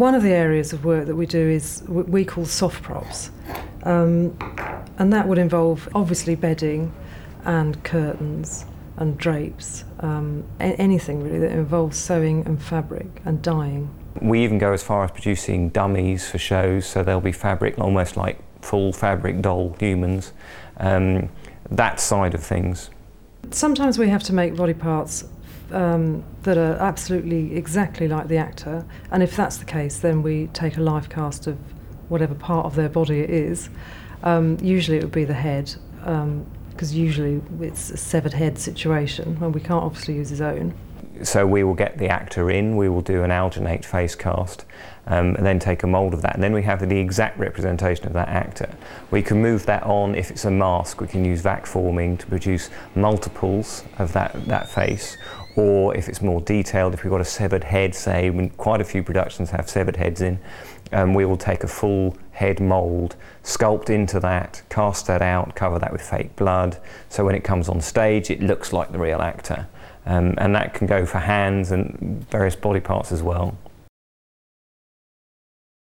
One of the areas of work that we do is what we call soft props, um, and that would involve obviously bedding and curtains and drapes, um, anything really that involves sewing and fabric and dyeing. We even go as far as producing dummies for shows, so they'll be fabric, almost like full fabric doll humans. Um, that side of things. Sometimes we have to make body parts um, that are absolutely exactly like the actor, and if that's the case, then we take a life cast of whatever part of their body it is. Um, usually it would be the head, because usually it's a severed head situation, and we can't obviously use his own. So we will get the actor in, we will do an alginate face cast, um, and then take a mould of that. And then we have the exact representation of that actor. We can move that on if it's a mask. We can use vac forming to produce multiples of that, that face. Or if it's more detailed, if we've got a severed head, say, quite a few productions have severed heads in, um, we will take a full head mould, sculpt into that, cast that out, cover that with fake blood. So when it comes on stage, it looks like the real actor. Um, and that can go for hands and various body parts as well.